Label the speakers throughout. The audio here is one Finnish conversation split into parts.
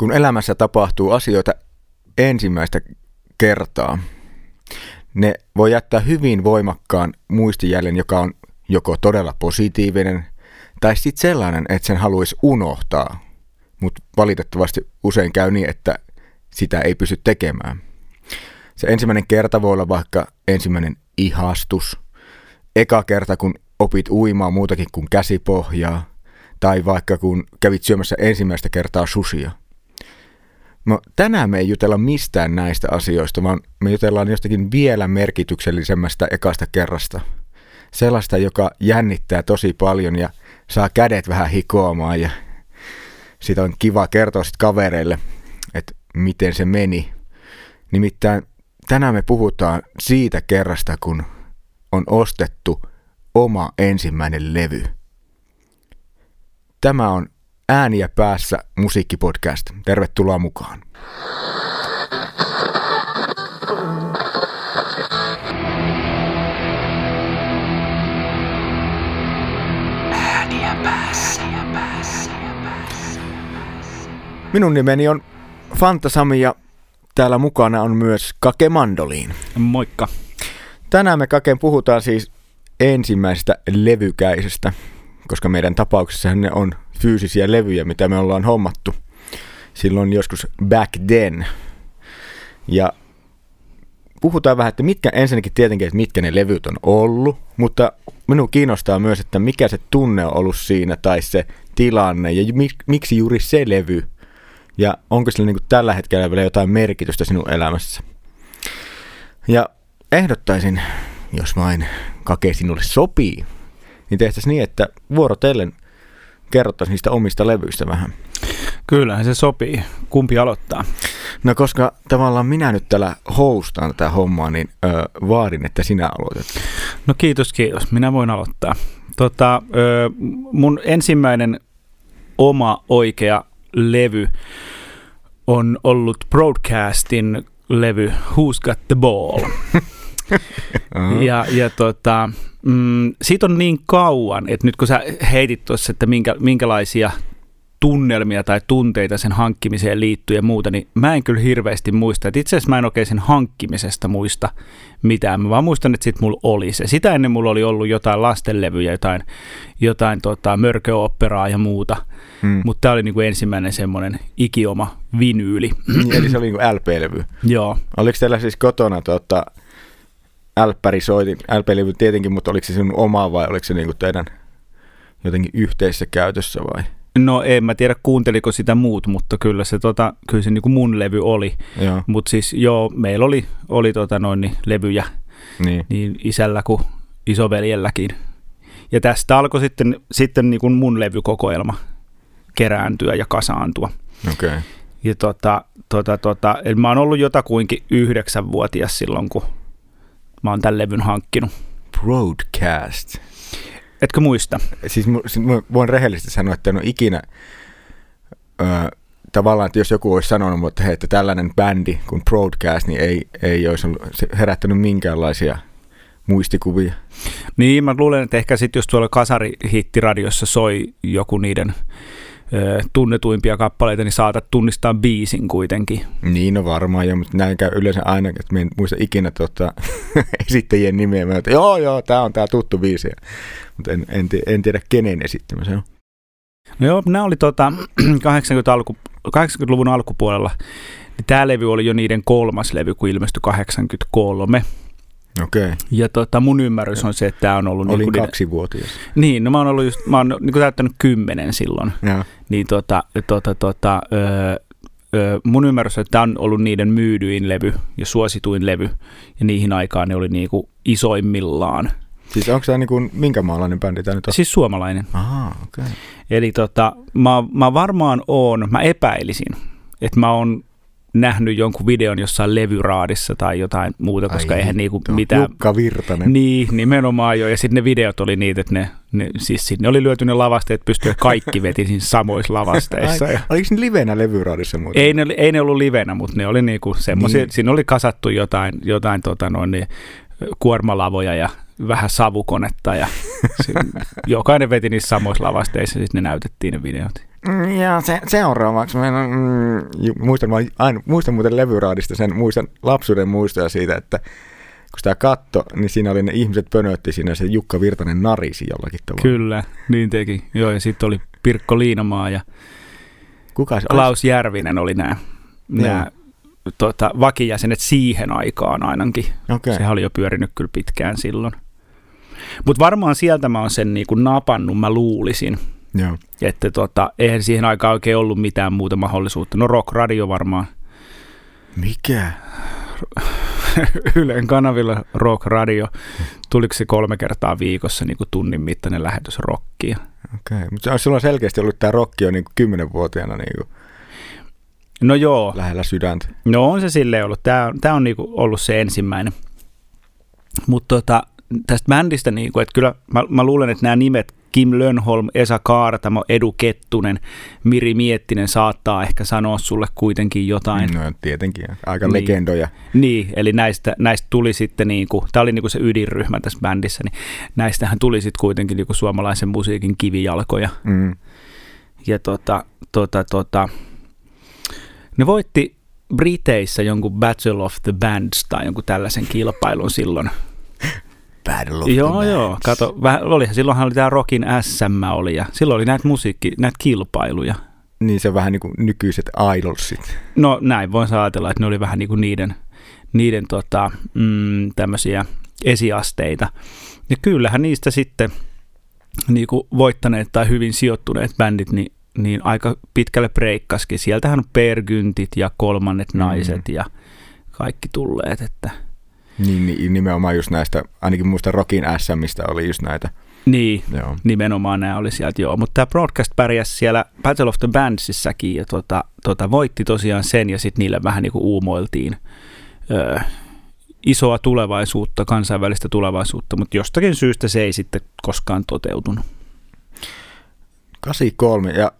Speaker 1: kun elämässä tapahtuu asioita ensimmäistä kertaa, ne voi jättää hyvin voimakkaan muistijäljen, joka on joko todella positiivinen tai sitten sellainen, että sen haluaisi unohtaa. Mutta valitettavasti usein käy niin, että sitä ei pysty tekemään. Se ensimmäinen kerta voi olla vaikka ensimmäinen ihastus, eka kerta kun opit uimaan muutakin kuin käsipohjaa, tai vaikka kun kävit syömässä ensimmäistä kertaa susia. No, tänään me ei jutella mistään näistä asioista, vaan me jutellaan jostakin vielä merkityksellisemmästä ekasta kerrasta. Sellaista, joka jännittää tosi paljon ja saa kädet vähän hikoamaan ja sitä on kiva kertoa sitten kavereille, että miten se meni. Nimittäin tänään me puhutaan siitä kerrasta, kun on ostettu oma ensimmäinen levy. Tämä on Ääniä päässä musiikkipodcast. Tervetuloa mukaan. Ääniä päässä. Minun nimeni on Fanta Sami ja täällä mukana on myös Kake Mandoliin.
Speaker 2: Moikka.
Speaker 1: Tänään me Kaken puhutaan siis ensimmäisestä levykäisestä, koska meidän tapauksessa ne on fyysisiä levyjä, mitä me ollaan hommattu silloin joskus back then. Ja puhutaan vähän, että mitkä ensinnäkin tietenkin, että mitkä ne levyt on ollut, mutta minun kiinnostaa myös, että mikä se tunne on ollut siinä tai se tilanne ja miksi juuri se levy ja onko sillä niin tällä hetkellä vielä jotain merkitystä sinun elämässä. Ja ehdottaisin, jos vain kake sinulle sopii, niin tehtäisiin niin, että vuorotellen kerrottaisiin niistä omista levyistä vähän.
Speaker 2: Kyllähän se sopii. Kumpi aloittaa?
Speaker 1: No koska tavallaan minä nyt täällä hostaan tätä hommaa, niin ö, vaadin, että sinä aloitat.
Speaker 2: No kiitos, kiitos. Minä voin aloittaa. Tota, ö, mun ensimmäinen oma oikea levy on ollut Broadcastin levy Who's Got the Ball. ja, ja tota, mm, siitä on niin kauan, että nyt kun sä heitit tuossa, että minkä, minkälaisia tunnelmia tai tunteita sen hankkimiseen liittyy ja muuta, niin mä en kyllä hirveästi muista. Et itse asiassa mä en oikein sen hankkimisesta muista mitään. Mä vaan muistan, että sit mulla oli se. Sitä ennen mulla oli ollut jotain lastenlevyjä, jotain, jotain tota, mörköoperaa ja muuta. Hmm. Mutta tämä oli niinku ensimmäinen semmoinen ikioma vinyyli.
Speaker 1: Eli se oli niinku LP-levy.
Speaker 2: Joo.
Speaker 1: Oliko teillä siis kotona tota, älppäri soitin, LP-levy tietenkin, mutta oliko se sinun oma vai oliko se niinku teidän jotenkin yhteisessä käytössä vai?
Speaker 2: No en mä tiedä kuunteliko sitä muut, mutta kyllä se, tota, kyllä se niin kuin mun levy oli. Mutta siis joo, meillä oli, oli tota noin, niin levyjä niin. niin isällä kuin isoveljelläkin. Ja tästä alkoi sitten, sitten niin kuin mun levykokoelma kerääntyä ja kasaantua.
Speaker 1: Okay.
Speaker 2: Ja tota, tota, tota, eli mä oon ollut jotakuinkin yhdeksänvuotias silloin, kun mä oon tämän levyn hankkinut.
Speaker 1: Broadcast.
Speaker 2: Etkö muista?
Speaker 1: Siis, siis mä voin rehellisesti sanoa, että en ole ikinä ö, tavallaan, että jos joku olisi sanonut, että, hei, että tällainen bändi kuin Broadcast, niin ei, ei olisi ollut, herättänyt minkäänlaisia muistikuvia.
Speaker 2: Niin, mä luulen, että ehkä sitten jos tuolla kasarihiittiradiossa soi joku niiden tunnetuimpia kappaleita, niin saatat tunnistaa biisin kuitenkin.
Speaker 1: Niin, no varmaan jo, mutta näin käy yleensä aina, että mä en muista ikinä tuota, esittäjien nimeä. Mä että joo, joo, tämä on tämä tuttu biisi. Mutta en, en, en, tiedä, kenen esittämä se on.
Speaker 2: No joo, nämä oli tota, 80 alku, 80-luvun alkupuolella. Niin tämä levy oli jo niiden kolmas levy, kun ilmestyi 83.
Speaker 1: Okei. Okay.
Speaker 2: Ja tota, mun ymmärrys on se, että tämä on ollut...
Speaker 1: Olin niin kaksivuotias.
Speaker 2: Niin, no mä oon ollut just, mä oon niin kuin täyttänyt kymmenen silloin. Ja. Niin tota, tota, tota, öö, öö, mun ymmärrys on, että tämä on ollut niiden myydyin levy ja suosituin levy. Ja niihin aikaan ne oli niin kuin isoimmillaan.
Speaker 1: Siis onko tämä niin minkä maalainen bändi tämä nyt on?
Speaker 2: Siis suomalainen.
Speaker 1: Aha, okei. Okay.
Speaker 2: Eli tota, mä, mä varmaan oon, mä epäilisin, että mä oon nähnyt jonkun videon jossain levyraadissa tai jotain muuta, koska Ai eihän niinku mitään...
Speaker 1: Jukka Virtanen.
Speaker 2: Niin, nimenomaan jo. Ja sitten ne videot oli niitä, että ne, ne, siis ne oli lyöty ne lavasteet, pystyä kaikki veti siinä samoissa lavasteissa. Ai,
Speaker 1: ja... Oliko ne livenä levyraadissa muuten?
Speaker 2: Ei ne, ei ne ollut livenä, mutta ne oli niinku semmoisia, niin. siinä oli kasattu jotain, jotain tota noin, niin, kuormalavoja ja vähän savukonetta ja jokainen veti niissä samoissa lavasteissa ja sitten ne näytettiin ne videot.
Speaker 1: Mm, ja se, seuraavaksi meillä on, mm, muistan, aina, muistan muuten levyraadista sen, muistan lapsuuden muistoja siitä, että kun sitä katto, niin siinä oli ne ihmiset pönötti siinä, se Jukka Virtanen narisi jollakin tavalla.
Speaker 2: Kyllä, niin teki. Joo, ja sitten oli Pirkko Liinamaa ja Kuka se Klaus Järvinen oli nämä, nämä tota, vakijäsenet siihen aikaan ainakin. Okay. Sehän oli jo pyörinyt kyllä pitkään silloin. Mutta varmaan sieltä mä oon sen niinku napannut, mä luulisin. Joo. Että tota, eihän siihen aikaan oikein ollut mitään muuta mahdollisuutta. No Rock Radio varmaan.
Speaker 1: Mikä?
Speaker 2: Ylen kanavilla Rock Radio. Tuliko se kolme kertaa viikossa niin kuin tunnin mittainen lähetys rockia?
Speaker 1: Okei, okay. mutta sulla on selkeästi ollut tämä rokki jo niin kymmenenvuotiaana niin kuin
Speaker 2: no joo.
Speaker 1: lähellä sydäntä.
Speaker 2: No on se silleen ollut. Tämä, on, tämä on niin kuin ollut se ensimmäinen. Mutta tota, tästä bändistä, niin kuin, että kyllä mä, mä luulen, että nämä nimet Kim Lönholm, Esa Kaartamo, Edu Kettunen, Miri Miettinen saattaa ehkä sanoa sulle kuitenkin jotain.
Speaker 1: No tietenkin, aika niin. legendoja.
Speaker 2: Niin, eli näistä, näistä tuli sitten, niin kuin, tämä oli niin kuin se ydinryhmä tässä bändissä, niin näistähän tuli sitten kuitenkin niin kuin suomalaisen musiikin kivijalkoja. Mm. Ja tota, tota, tota, ne voitti Briteissä jonkun Battle of the Bands tai jonkun tällaisen kilpailun silloin
Speaker 1: Of
Speaker 2: Joo, joo. Kato, vähän, olihan, silloinhan oli tämä Rockin SM oli ja silloin oli näitä musiikki, näitä kilpailuja.
Speaker 1: Niin se vähän niin kuin nykyiset idolsit.
Speaker 2: No näin voin ajatella, että ne oli vähän niin kuin niiden, niiden tota, mm, tämmöisiä esiasteita. Ja kyllähän niistä sitten niin kuin voittaneet tai hyvin sijoittuneet bändit, niin, niin aika pitkälle breikkaskin. Sieltähän on pergyntit ja kolmannet naiset mm. ja kaikki tulleet, että –
Speaker 1: niin, nimenomaan just näistä, ainakin muista Rockin SMistä oli just näitä.
Speaker 2: Niin, joo. nimenomaan nämä oli sieltä, joo. Mutta tämä broadcast pärjäsi siellä Battle of the Bandsissäkin ja tota, tota, voitti tosiaan sen ja sitten niille vähän niin kuin uumoiltiin öö, isoa tulevaisuutta, kansainvälistä tulevaisuutta, mutta jostakin syystä se ei sitten koskaan toteutunut.
Speaker 1: 83 ja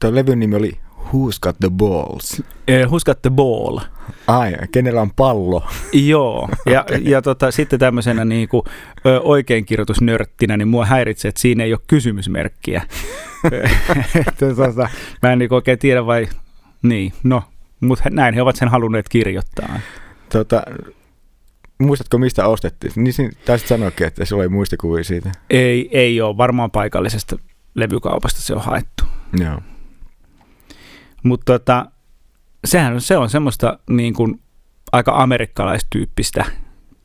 Speaker 1: tuo levyn nimi oli Who's got the balls?
Speaker 2: Uh, who's got the ball?
Speaker 1: Ai, kenellä on pallo?
Speaker 2: Joo, ja, ja tota, sitten tämmöisenä niin kuin, oikeinkirjoitusnörttinä, niin mua häiritsee, että siinä ei ole kysymysmerkkiä. tota, mä en niin oikein tiedä vai, niin, no, mutta näin he ovat sen halunneet kirjoittaa.
Speaker 1: Tota, muistatko mistä ostettiin? Niin taisit sanoakin, että se oli muistikuvia siitä.
Speaker 2: Ei, ei ole, varmaan paikallisesta levykaupasta se on haettu.
Speaker 1: Joo.
Speaker 2: Mutta tota, sehän se on semmoista niin kuin aika amerikkalaistyyppistä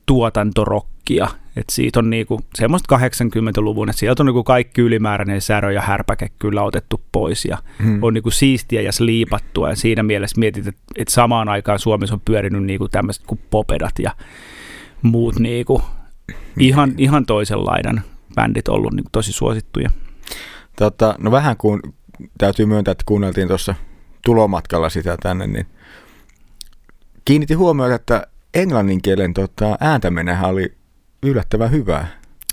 Speaker 2: tuotantorokkia. että siitä on niinku semmoista 80-luvun, että sieltä on niinku kaikki ylimääräinen särö ja härpäke kyllä otettu pois ja hmm. on niinku siistiä ja sliipattua ja siinä mielessä mietit, että, samaan aikaan Suomessa on pyörinyt niinku tämmöiset kuin popedat ja muut niinku ihan, ihan toisenlainen bändit ollut niinku tosi suosittuja.
Speaker 1: Tota, no vähän kun täytyy myöntää, että kuunneltiin tuossa tulomatkalla sitä tänne, niin kiinnitti huomioon, että englannin kielen tota, ääntäminenhän oli yllättävän hyvää.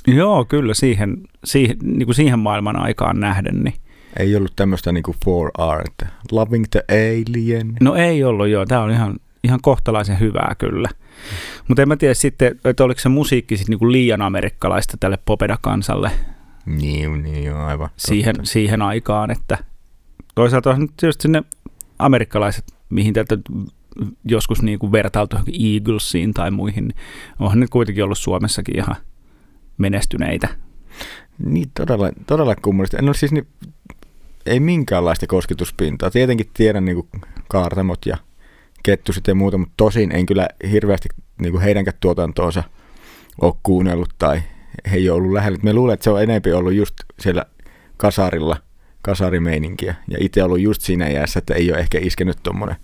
Speaker 2: Joo, kyllä siihen, siihen, niin kuin siihen maailman aikaan nähden. Niin.
Speaker 1: Ei ollut tämmöistä niin kuin 4R, Loving the Alien.
Speaker 2: No ei ollut, joo. Tämä on ihan, ihan kohtalaisen hyvää kyllä. Mutta en mä tiedä sitten, että oliko se musiikki sitten niin liian amerikkalaista tälle Popeda-kansalle.
Speaker 1: Niin, niin joo, aivan.
Speaker 2: Siihen, siihen aikaan, että toisaalta on tietysti ne amerikkalaiset, mihin tätä joskus niin kuin vertailtu Eaglesiin tai muihin, niin onhan ne kuitenkin ollut Suomessakin ihan menestyneitä.
Speaker 1: Niin, todella, todella kummallista. En ole siis niin, ei minkäänlaista kosketuspintaa. Tietenkin tiedän niin kuin kaartamot ja kettuset ja muuta, mutta tosin en kyllä hirveästi niin kuin heidänkään tuotantoonsa ole kuunnellut tai he ei ole ollut lähellä. Me luulen, että se on enempi ollut just siellä kasarilla kasarimeininkiä. Ja itse ollut just siinä iässä, että ei ole ehkä iskenyt tuommoinen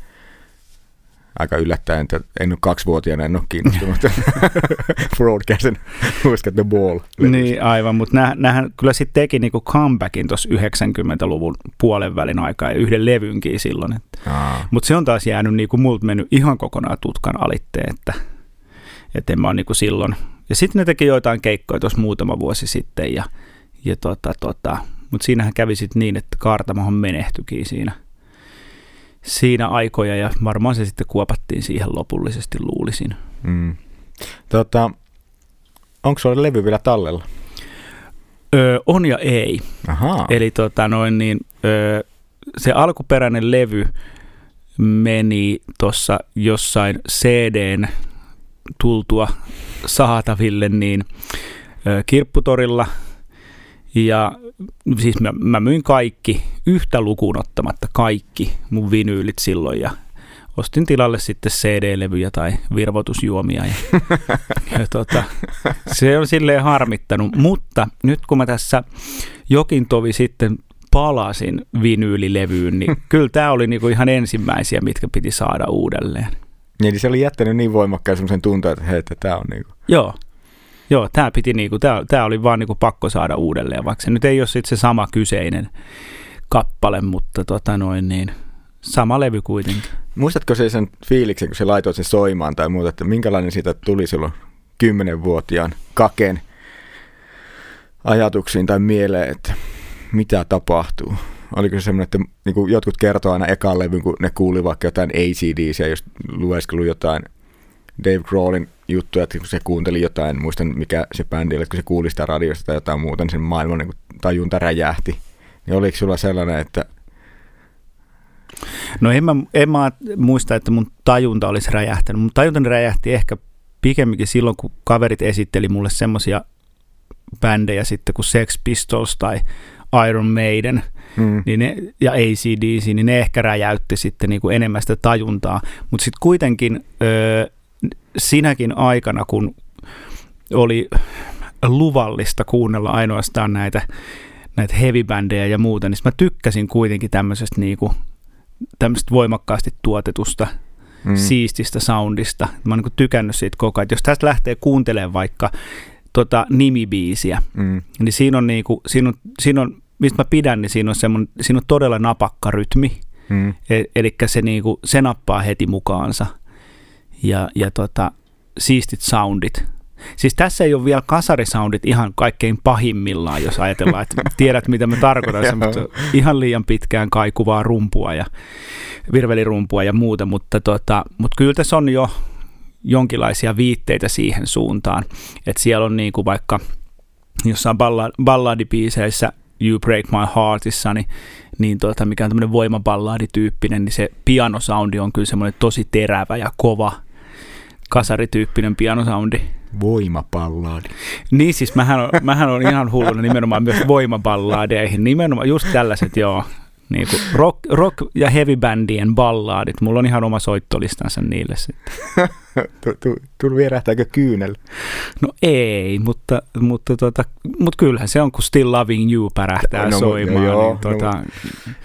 Speaker 1: aika yllättäen, että en ole kaksivuotiaana, en ole kiinnostunut broadcastin Who's the Ball.
Speaker 2: Niin aivan, mutta nä, nähän kyllä sitten teki niinku comebackin tuossa 90-luvun puolen välin aikaa ja yhden levynkin silloin. Mutta se on taas jäänyt niinku multa mennyt ihan kokonaan tutkan alitteen, että, että en mä ole niinku silloin. Ja sitten ne teki joitain keikkoja tuossa muutama vuosi sitten ja, ja tota, tota, mutta siinähän kävi sitten niin, että Kaartamohan menehtyikin siinä, siinä aikoja ja varmaan se sitten kuopattiin siihen lopullisesti luulisin. Mm.
Speaker 1: Tota, onko sulla levy vielä tallella?
Speaker 2: Öö, on ja ei.
Speaker 1: Aha.
Speaker 2: Eli tota noin niin, öö, se alkuperäinen levy meni tuossa jossain CDn tultua saataville niin kirpputorilla ja siis mä, mä myin kaikki, yhtä lukuun ottamatta kaikki mun vinyylit silloin ja ostin tilalle sitten CD-levyjä tai virvotusjuomia. Ja, ja tota, se on silleen harmittanut, mutta nyt kun mä tässä jokin tovi sitten palasin vinyylilevyyn, niin kyllä tämä oli niinku ihan ensimmäisiä, mitkä piti saada uudelleen.
Speaker 1: Niin, se oli jättänyt niin voimakkaan semmoisen tunteen, että hei, että tämä on niinku...
Speaker 2: Joo, Joo, tämä piti niinku, tää, tää oli vaan niinku pakko saada uudelleen, vaikka se nyt ei ole sit se sama kyseinen kappale, mutta tota noin niin, sama levy kuitenkin.
Speaker 1: Muistatko se sen fiiliksen, kun se laitoit sen soimaan tai muuta, että minkälainen siitä tuli silloin kymmenenvuotiaan kaken ajatuksiin tai mieleen, että mitä tapahtuu? Oliko se semmoinen, että niin kuin jotkut kertoo aina ekan levyn, kun ne kuuli vaikka jotain ACDs ja jos lueskellut jotain Dave Grohlin juttuja, että kun se kuunteli jotain, muistan mikä se bändi oli, kun se kuuli sitä radiosta tai jotain muuta, niin sen maailman niin tajunta räjähti. Niin oliko sulla sellainen, että
Speaker 2: No en mä, en mä muista, että mun tajunta olisi räjähtänyt. Mun tajuntani räjähti ehkä pikemminkin silloin, kun kaverit esitteli mulle semmoisia bändejä sitten kuin Sex Pistols tai Iron Maiden mm. niin ne, ja ACDC, niin ne ehkä räjäytti sitten niin kuin enemmän sitä tajuntaa. Mutta sitten kuitenkin öö, sinäkin aikana, kun oli luvallista kuunnella ainoastaan näitä, näitä heavy-bändejä ja muuta, niin mä tykkäsin kuitenkin tämmöisestä niinku, tämmöisestä voimakkaasti tuotetusta, mm. siististä soundista. Mä oon niin tykännyt siitä koko ajan. Jos tästä lähtee kuuntelemaan vaikka tota, nimibiisiä, mm. niin siinä on, niinku, siinä, on, siinä on, mistä mä pidän, niin siinä on, semmoinen, siinä on todella napakka rytmi. Mm. E, eli se, niinku, se nappaa heti mukaansa – ja, ja tota, siistit soundit. Siis tässä ei ole vielä kasarisoundit ihan kaikkein pahimmillaan, jos ajatellaan, että tiedät mitä me tarkoitan, mutta ihan liian pitkään kaikuvaa rumpua ja virvelirumpua ja muuta, mutta, tota, mutta kyllä tässä on jo jonkinlaisia viitteitä siihen suuntaan, että siellä on niin kuin vaikka jossain balla- balladibiiseissä You Break My Heartissa, niin, niin tota, mikä on tämmöinen voimaballadityyppinen, niin se pianosoundi on kyllä semmoinen tosi terävä ja kova, kasarityyppinen pianosoundi.
Speaker 1: Voimapallaadi.
Speaker 2: Niin siis mähän on, mähän on ihan hulluna nimenomaan myös voimaballadeihin. Nimenomaan just tällaiset, joo. Niin kuin rock, rock, ja heavy bandien ballaadit. Mulla on ihan oma soittolistansa niille sitten.
Speaker 1: Tullut vierähtääkö kyynel?
Speaker 2: No ei, mutta, mutta, tota, mutta kyllähän se on, kun Still Loving You pärähtää no, soimaan. Joo, niin, tota... no,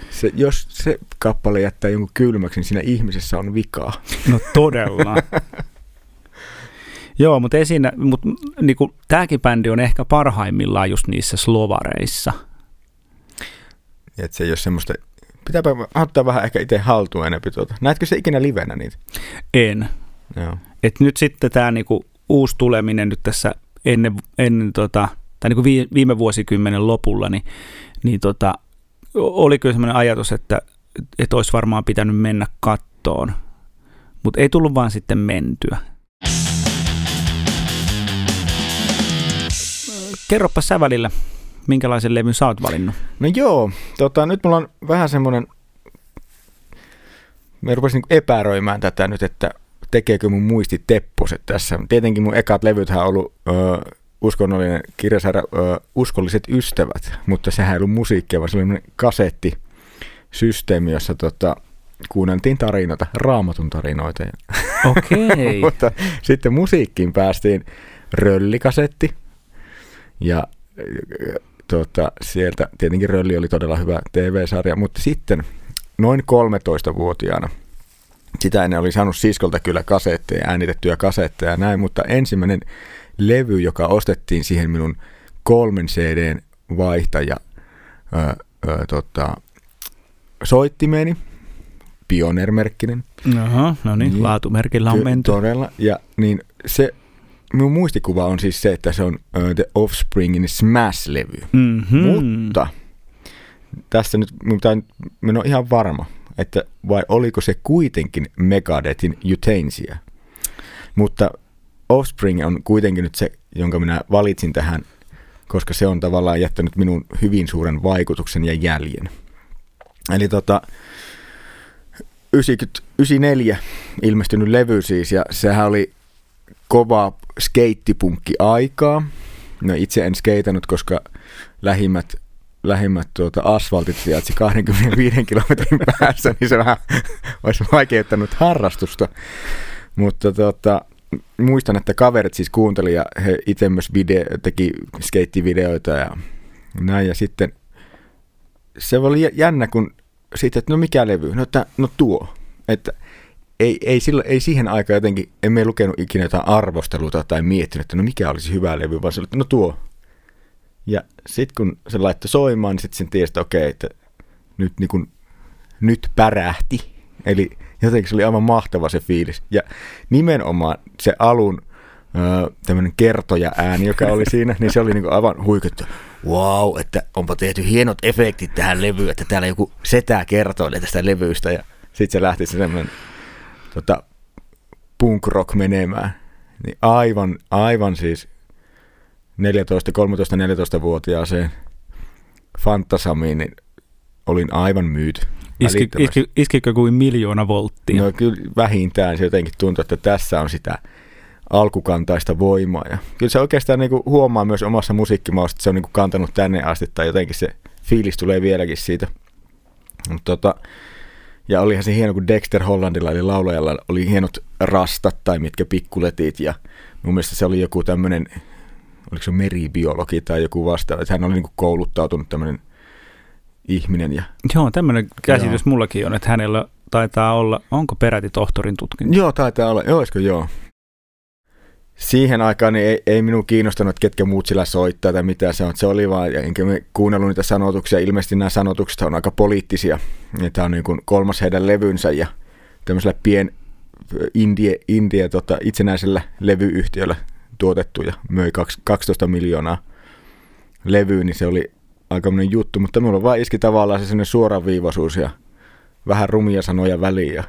Speaker 1: se, jos se kappale jättää jonkun kylmäksi, niin siinä ihmisessä on vikaa.
Speaker 2: No todella. Joo, mutta, siinä, mutta niin kuin, tämäkin bändi on ehkä parhaimmillaan just niissä slovareissa.
Speaker 1: Että se ei ole semmoista, pitääpä ottaa vähän ehkä itse haltuun enemmän tuota. Näetkö se ikinä livenä niitä?
Speaker 2: En. Joo. Et nyt sitten tämä niinku uusi tuleminen nyt tässä ennen, ennen tota, tai niinku viime vuosikymmenen lopulla, niin, niin tota, oli kyllä sellainen ajatus, että, että olisi varmaan pitänyt mennä kattoon, mutta ei tullut vaan sitten mentyä. Kerropa sä välillä, minkälaisen levyn sä oot valinnut?
Speaker 1: No joo, tota, nyt mulla on vähän semmoinen, me rupesin niin epäröimään tätä nyt, että tekeekö mun muisti tepposet tässä. Tietenkin mun ekat levythän on ollut ö, uskonnollinen kirjasarja ö, Uskolliset ystävät, mutta sehän ei ollut musiikkia, vaan se oli kasetti systeemi, jossa tota, kuunneltiin tarinoita, raamatun tarinoita.
Speaker 2: Okei. Okay.
Speaker 1: mutta sitten musiikkiin päästiin röllikasetti, ja tuota, sieltä tietenkin Rölli oli todella hyvä TV-sarja, mutta sitten noin 13-vuotiaana, sitä ennen oli saanut siskolta kyllä kasetteja, äänitettyjä kasetteja ja näin, mutta ensimmäinen levy, joka ostettiin siihen minun kolmen CDn vaihtaja ö, ö, tota, soittimeeni, Pioneer-merkkinen.
Speaker 2: Aha, no niin, niin laatumerkillä on menty.
Speaker 1: Todella, ja niin se minun muistikuva on siis se, että se on uh, The Offspringin Smash-levy. Mm-hmm. Mutta tässä nyt minä olen ihan varma, että vai oliko se kuitenkin Megadethin Euthanasia. Mutta Offspring on kuitenkin nyt se, jonka minä valitsin tähän, koska se on tavallaan jättänyt minun hyvin suuren vaikutuksen ja jäljen. Eli tota, 90, 94 ilmestynyt levy siis, ja sehän oli kova skeittipunkki aikaa. No itse en skeitannut, koska lähimmät, lähimmät tuota, asfaltit sijaitsi 25 kilometrin päässä, niin se vähän olisi vaikeuttanut harrastusta. Mutta tuota, muistan, että kaverit siis kuunteli ja he itse myös video, teki skeittivideoita ja näin. Ja sitten se oli jännä, kun sitten, että no mikä levy? No, että, no tuo. Että ei, ei, silloin, ei siihen aikaan jotenkin, emme lukenut ikinä jotain arvosteluta tai miettinyt, että no mikä olisi hyvä levy, vaan se oli, että no tuo. Ja sitten kun se laittoi soimaan, niin sitten sen tiesi, että okei, että nyt, niin kun, nyt pärähti. Eli jotenkin se oli aivan mahtava se fiilis. Ja nimenomaan se alun tämmöinen kertoja ääni, joka oli siinä, niin se oli niin aivan huikettu. Wow, että onpa tehty hienot efektit tähän levyyn, että täällä joku setää kertoo tästä levystä. Ja sitten se lähti se semmoinen tota, punk rock menemään. Niin aivan, aivan siis 14, 13, 14-vuotiaaseen fantasamiin, niin olin aivan myyty.
Speaker 2: Iski, iski, iskikö kuin miljoona volttia?
Speaker 1: No kyllä vähintään se jotenkin tuntuu, että tässä on sitä alkukantaista voimaa. Ja kyllä se oikeastaan niin kuin huomaa myös omassa musiikkimaussa, että se on niin kuin kantanut tänne asti, tai jotenkin se fiilis tulee vieläkin siitä. Mutta tota, ja olihan se hieno, kun Dexter Hollandilla eli laulajalla oli hienot rastat tai mitkä pikkuletit ja mun mielestä se oli joku tämmöinen, oliko se meribiologi tai joku vastaava, että hän oli niin kouluttautunut tämmöinen ihminen. Ja,
Speaker 2: Joo, tämmöinen käsitys joo. mullakin on, että hänellä taitaa olla, onko peräti tohtorin tutkinto?
Speaker 1: Joo, taitaa olla, joo, olisiko joo siihen aikaan niin ei, ei minun kiinnostanut, että ketkä muut sillä soittaa tai mitä se on. Se oli vaan, enkä kuunnellut niitä sanotuksia. Ilmeisesti nämä sanotukset on aika poliittisia. Ja tämä on niin kuin kolmas heidän levynsä ja tämmöisellä pien indie, indie tota, itsenäisellä levyyhtiöllä tuotettu ja möi 12 miljoonaa levyä, niin se oli aika juttu. Mutta minulla vaan iski tavallaan se sellainen suoraviivaisuus ja vähän rumia sanoja väliin ja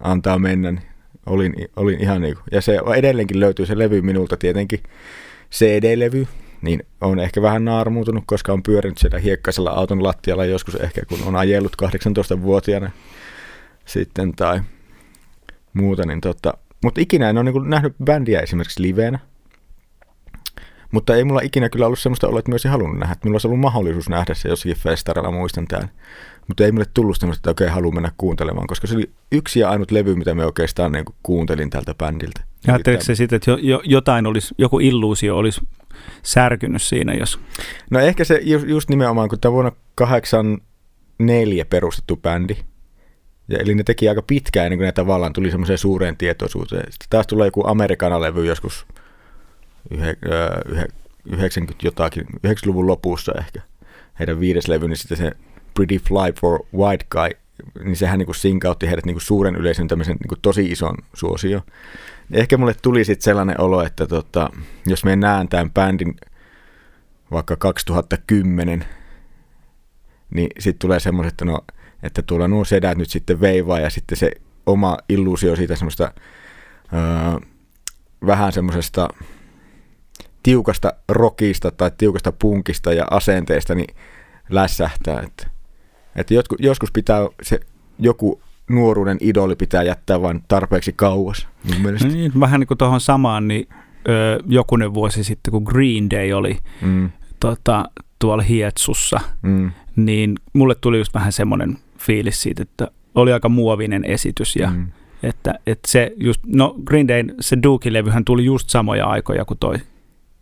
Speaker 1: antaa mennä. Niin olin, olin ihan niin kuin, ja se edelleenkin löytyy se levy minulta tietenkin, CD-levy, niin on ehkä vähän naarmuutunut, koska on pyörinyt siellä hiekkaisella auton lattialla joskus ehkä, kun on ajellut 18-vuotiaana sitten tai muuta, niin tota, mutta ikinä en ole niin nähnyt bändiä esimerkiksi liveenä, mutta ei mulla ikinä kyllä ollut semmoista oloa, että myös halunnut nähdä. Minulla olisi ollut mahdollisuus nähdä se jossakin festarilla, muistan tämän. Mutta ei mulle tullut semmoista, että okei, haluan mennä kuuntelemaan, koska se oli yksi ja ainut levy, mitä me oikeastaan niin kuuntelin tältä bändiltä.
Speaker 2: Ajatteliko se sitten, että jo, jo, jotain olisi, joku illuusio olisi särkynyt siinä, jos...
Speaker 1: No ehkä se just, just nimenomaan, kun tämä vuonna 84 perustettu bändi, ja eli ne teki aika pitkään ennen kuin ne tavallaan tuli semmoiseen suureen tietoisuuteen. Sitten taas tulee joku Amerikana-levy joskus 90 jotakin, 90-luvun lopussa ehkä, heidän viides levy, niin sitten se Pretty Fly for White Guy, niin sehän niin kuin sinkautti heidät niin kuin suuren yleisön tämmöisen niin kuin tosi ison suosio. Ehkä mulle tuli sitten sellainen olo, että tota, jos me näen tämän bändin vaikka 2010, niin sitten tulee semmoiset, että, no, että tuolla nuo sedät nyt sitten veivaa ja sitten se oma illuusio siitä semmoista öö, vähän semmoisesta tiukasta rockista tai tiukasta punkista ja asenteesta niin lässähtää. Että, että joskus pitää se joku nuoruuden idoli pitää jättää vain tarpeeksi kauas.
Speaker 2: Niin, vähän niin kuin tuohon samaan, niin ö, jokunen vuosi sitten, kun Green Day oli mm. tota, tuolla Hietsussa, mm. niin mulle tuli just vähän semmoinen fiilis siitä, että oli aika muovinen esitys ja mm. että, että se just, no Green Day, se Duke-levyhän tuli just samoja aikoja kuin toi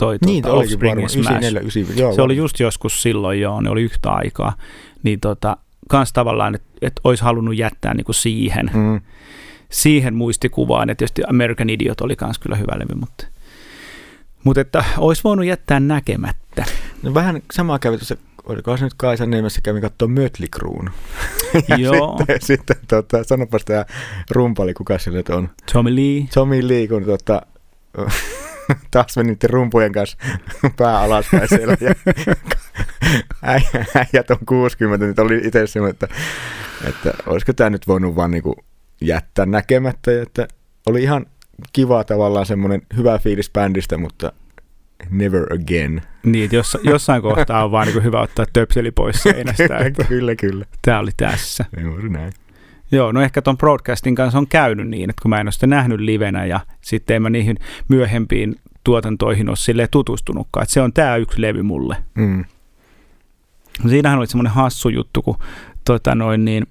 Speaker 2: toi
Speaker 1: niin, tuota, Offspringin Smash. 94, 94, joo,
Speaker 2: se oli just joskus silloin, joo, ne oli yhtä aikaa. Niin tota, kans tavallaan, että et olisi halunnut jättää niinku siihen, mm. siihen muistikuvaan. että tietysti American Idiot oli kans kyllä hyvä levy, mutta, mutta että olisi voinut jättää näkemättä.
Speaker 1: No vähän samaa kävi tuossa oliko se nyt Kaisan nimessä kävin katsoa Mötley Cruen.
Speaker 2: Joo.
Speaker 1: sitten, sitten tota, sanopas tämä rumpali, kuka se nyt on?
Speaker 2: Tommy Lee.
Speaker 1: Tommy Lee, kun tota, taas meni rumpujen kanssa pää alaspäin siellä. Ja äijät on 60, niin oli itse semmoinen, että, että olisiko tämä nyt voinut vaan niin jättää näkemättä. Että oli ihan kiva tavallaan semmoinen hyvä fiilis bändistä, mutta Never Again.
Speaker 2: Niin, että joss, jossain kohtaa on vaan niin hyvä ottaa töpseli pois seinästä. Että
Speaker 1: kyllä, kyllä.
Speaker 2: Tämä oli tässä.
Speaker 1: Juuri näin.
Speaker 2: Joo, no ehkä tuon broadcastin kanssa on käynyt niin, että kun mä en ole sitä nähnyt livenä ja sitten en mä niihin myöhempiin tuotantoihin ole silleen tutustunutkaan. Että se on tämä yksi levy mulle.
Speaker 1: Mm.
Speaker 2: Siinähän oli semmoinen hassu juttu, kun tota noin niin,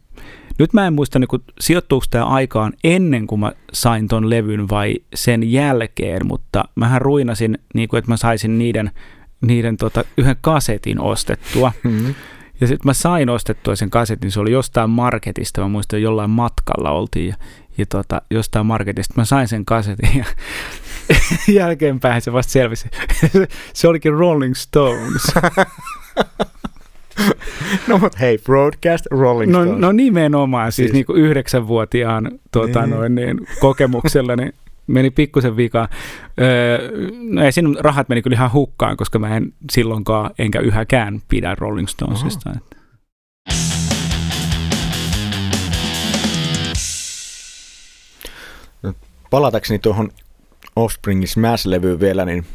Speaker 2: nyt mä en muista, niin kun, sijoittuuko tämä aikaan ennen kuin mä sain ton levyn vai sen jälkeen, mutta mähän ruinasin, niin kuin, että mä saisin niiden, niiden tota, yhden kasetin ostettua.
Speaker 1: Mm.
Speaker 2: Ja sitten mä sain ostettua sen kasetin, se oli jostain marketista, mä muistan jollain matkalla oltiin ja, ja tota, jostain marketista mä sain sen kasetin ja jälkeenpäin se vasta selvisi. se olikin Rolling Stones.
Speaker 1: no mutta hei, broadcast Rolling
Speaker 2: No,
Speaker 1: Stones.
Speaker 2: no nimenomaan, siis,
Speaker 1: Siis-
Speaker 2: niin kuin yhdeksänvuotiaan tota,
Speaker 1: Niin.
Speaker 2: noin, niin, kokemuksella niin meni pikkusen vikaan. Öö, no ei siinä rahat meni kyllä ihan hukkaan, koska mä en silloinkaan enkä yhäkään pidä Rolling Stonesista. Että.
Speaker 1: palatakseni tuohon Offspringin Smash-levyyn vielä, niin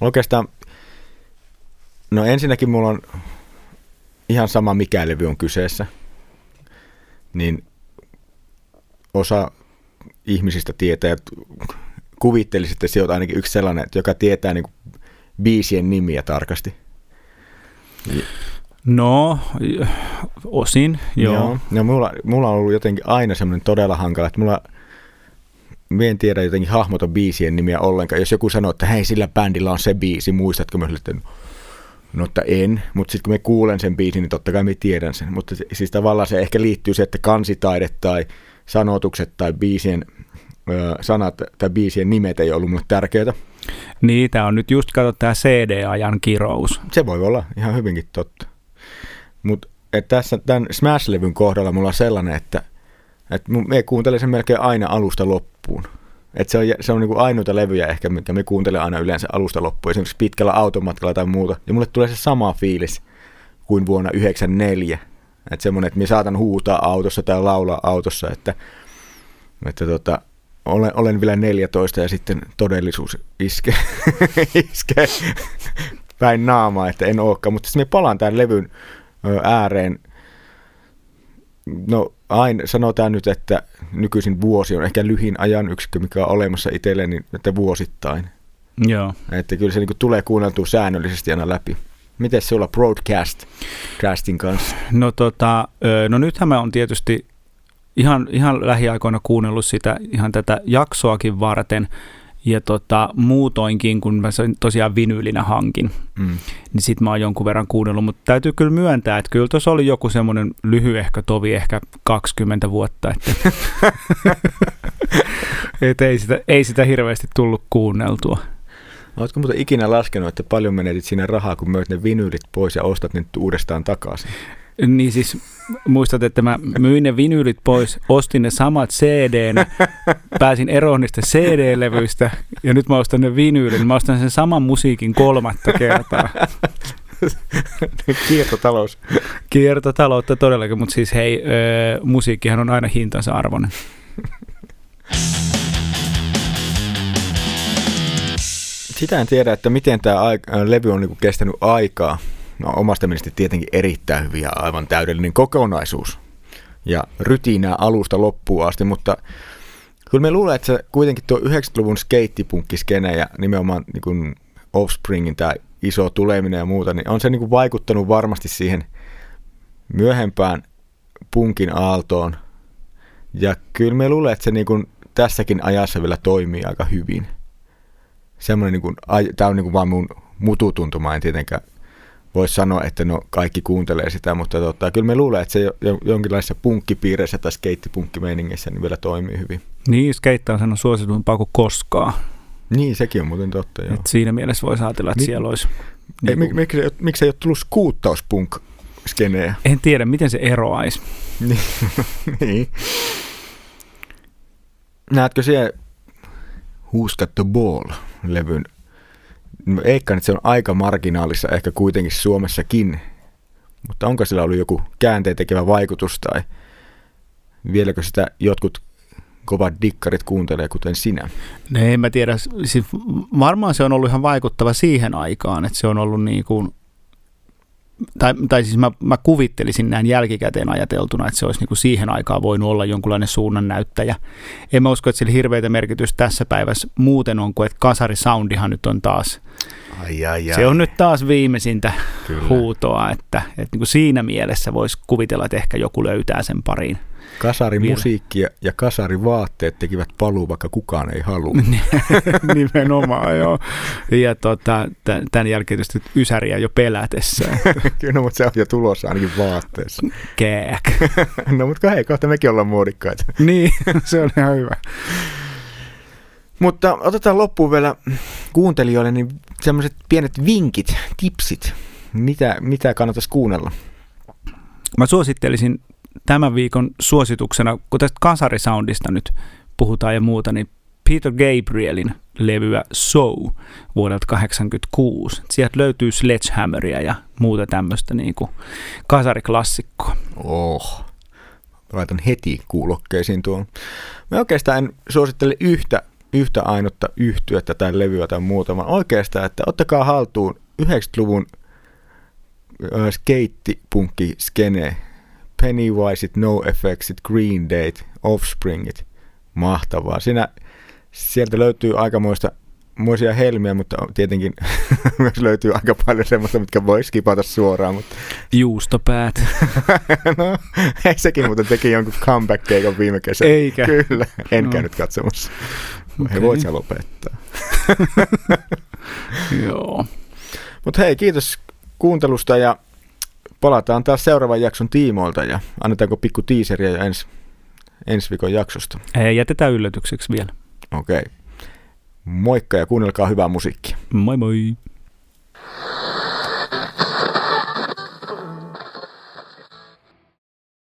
Speaker 1: oikeastaan, no ensinnäkin mulla on ihan sama mikä levy on kyseessä, niin osa ihmisistä tietää, että kuvittelisi, että se on ainakin yksi sellainen, että joka tietää niin biisien nimiä tarkasti.
Speaker 2: No, osin, joo. joo.
Speaker 1: No, mulla, mulla on ollut jotenkin aina semmoinen todella hankala, että mulla Mä en tiedä jotenkin hahmota biisien nimiä ollenkaan. Jos joku sanoo, että hei, sillä bändillä on se biisi, muistatko mä sanoin, että no, että en. Mutta sitten kun me kuulen sen biisin, niin totta kai me tiedän sen. Mutta siis tavallaan se ehkä liittyy se, että kansitaide tai sanotukset tai biisien ö, sanat tai biisien nimet ei ollut mulle tärkeitä.
Speaker 2: Niitä on nyt just kato tämä CD-ajan kirous.
Speaker 1: Se voi olla ihan hyvinkin totta. Mutta tässä tämän Smash-levyn kohdalla mulla on sellainen, että, että mu- me kuuntelen sen melkein aina alusta loppuun. Et se on, se on niinku ainoita levyjä ehkä, mikä me kuuntelen aina yleensä alusta loppuun, esimerkiksi pitkällä automatkalla tai muuta. Ja mulle tulee se sama fiilis kuin vuonna 1994. Että semmoinen, että minä saatan huutaa autossa tai laulaa autossa, että, että tota, olen, olen vielä 14 ja sitten todellisuus iskee, iskee päin naamaa, että en olekaan. Mutta sitten me palaan tämän levyn ääreen. No aina sanotaan nyt, että nykyisin vuosi on ehkä lyhin ajan yksikkö, mikä on olemassa itselleni, että vuosittain.
Speaker 2: Joo.
Speaker 1: Että kyllä se niin tulee kuunneltua säännöllisesti aina läpi. Miten sulla broadcast castin kanssa?
Speaker 2: No, tota, no nythän mä on tietysti ihan, ihan lähiaikoina kuunnellut sitä ihan tätä jaksoakin varten. Ja tota, muutoinkin, kun mä sen tosiaan vinyylinä hankin,
Speaker 1: Mm.
Speaker 2: niin sit mä oon jonkun verran kuunnellut. Mutta täytyy kyllä myöntää, että kyllä tuossa oli joku semmoinen lyhyehkö tovi, ehkä 20 vuotta. Että et ei, sitä, ei sitä hirveästi tullut kuunneltua.
Speaker 1: Oletko muuten ikinä laskenut, että paljon menetit siinä rahaa, kun möit ne vinyylit pois ja ostat ne uudestaan takaisin?
Speaker 2: Niin siis muistat, että mä myin ne vinyylit pois, ostin ne samat cd pääsin eroon niistä CD-levyistä ja nyt mä ostan ne vinyylit. Mä ostan sen saman musiikin kolmatta kertaa.
Speaker 1: Kiertotalous.
Speaker 2: Kiertotaloutta todellakin, mutta siis hei, öö, musiikkihan on aina hintansa arvoinen.
Speaker 1: Sitä en tiedä, että miten tämä levy on niinku kestänyt aikaa. No omasta mielestä tietenkin erittäin hyvin ja aivan täydellinen kokonaisuus. Ja rytinää alusta loppuun asti, mutta kyllä me luulen, että se kuitenkin tuo 90-luvun skeittipunkkiskene ja nimenomaan niin kuin Offspringin tämä iso tuleminen ja muuta, niin on se niin kuin vaikuttanut varmasti siihen myöhempään punkin aaltoon. Ja kyllä me luulen, että se niin kuin tässäkin ajassa vielä toimii aika hyvin semmoinen, niin kuin, tämä on niin kuin vaan mun mututuntuma, en tietenkään voi sanoa, että no kaikki kuuntelee sitä, mutta tota, kyllä me luulen, että se jo, jo, jonkinlaisessa punkkipiireissä tai skeittipunkkimeiningissä niin vielä toimii hyvin.
Speaker 2: Niin, skeitta on sen suositumpaa kuin koskaan.
Speaker 1: Niin, sekin on muuten totta, joo.
Speaker 2: Et siinä mielessä voisi ajatella, että
Speaker 1: Mi-
Speaker 2: siellä olisi...
Speaker 1: Ei,
Speaker 2: niinku-
Speaker 1: mik, miksi, miksi ei ole tullut skuuttauspunk-skeneä?
Speaker 2: En tiedä, miten se eroaisi.
Speaker 1: Niin. niin. Näetkö siellä Who's Got the Ball-levyn? Eikkaan, että se on aika marginaalissa ehkä kuitenkin Suomessakin, mutta onko sillä ollut joku käänteen tekevä vaikutus tai vieläkö sitä jotkut kovat dikkarit kuuntelee kuten sinä?
Speaker 2: No en mä tiedä, siis varmaan se on ollut ihan vaikuttava siihen aikaan, että se on ollut niin kuin, tai, tai siis mä, mä kuvittelisin näin jälkikäteen ajateltuna, että se olisi niin kuin siihen aikaan voinut olla jonkunlainen suunnannäyttäjä. En mä usko, että sillä hirveitä merkitystä tässä päivässä muuten on, kuin että kasarisoundihan nyt on taas,
Speaker 1: Ai, ai, ai.
Speaker 2: se on nyt taas viimeisintä
Speaker 1: Kyllä.
Speaker 2: huutoa, että, että niin kuin siinä mielessä voisi kuvitella, että ehkä joku löytää sen pariin.
Speaker 1: Kasarimusiikki ja, ja kasarivaatteet tekivät paluu, vaikka kukaan ei halua.
Speaker 2: Nimenomaan, joo. Ja tota, tämän jälkeen tietysti Ysäriä jo pelätessä.
Speaker 1: Kyllä, no, mutta se on jo tulossa ainakin vaatteessa.
Speaker 2: Kääk.
Speaker 1: no, mutta hei, kohta mekin ollaan muodikkaita.
Speaker 2: niin, se on ihan hyvä.
Speaker 1: Mutta otetaan loppuun vielä kuuntelijoille niin sellaiset pienet vinkit, tipsit. Mitä, mitä kannattaisi kuunnella?
Speaker 2: Mä suosittelisin tämän viikon suosituksena, kun tästä kasarisoundista nyt puhutaan ja muuta, niin Peter Gabrielin levyä So vuodelta 1986. Sieltä löytyy Sledgehammeria ja muuta tämmöistä niin kuin kasariklassikkoa.
Speaker 1: Oh. Laitan heti kuulokkeisiin tuon. Mä oikeastaan en suosittele yhtä, yhtä ainutta yhtyettä tai levyä tai muuta, vaan oikeastaan, että ottakaa haltuun 90-luvun äh, skeittipunkki skene, Pennywiseit, No Effectsit, Green Date, Offspringit. Mahtavaa. Siinä, sieltä löytyy aikamoista muisia helmiä, mutta tietenkin myös löytyy aika paljon semmoista, mitkä voi skipata suoraan. Mutta
Speaker 2: Juustopäät.
Speaker 1: no, ei sekin muuten teki jonkun comeback-keikan viime kesänä.
Speaker 2: Eikä.
Speaker 1: Kyllä, en
Speaker 2: No.
Speaker 1: käynyt katsomassa.
Speaker 2: Okei.
Speaker 1: He voit sä lopettaa.
Speaker 2: Joo.
Speaker 1: Mutta hei, kiitos kuuntelusta ja palataan taas seuraavan jakson tiimoilta ja annetaanko pikku tiiseriä jo ensi, ensi viikon jaksosta.
Speaker 2: Ei, jätetään yllätykseksi vielä.
Speaker 1: Okei. Moikka ja kuunnelkaa hyvää musiikkia.
Speaker 2: Moi moi.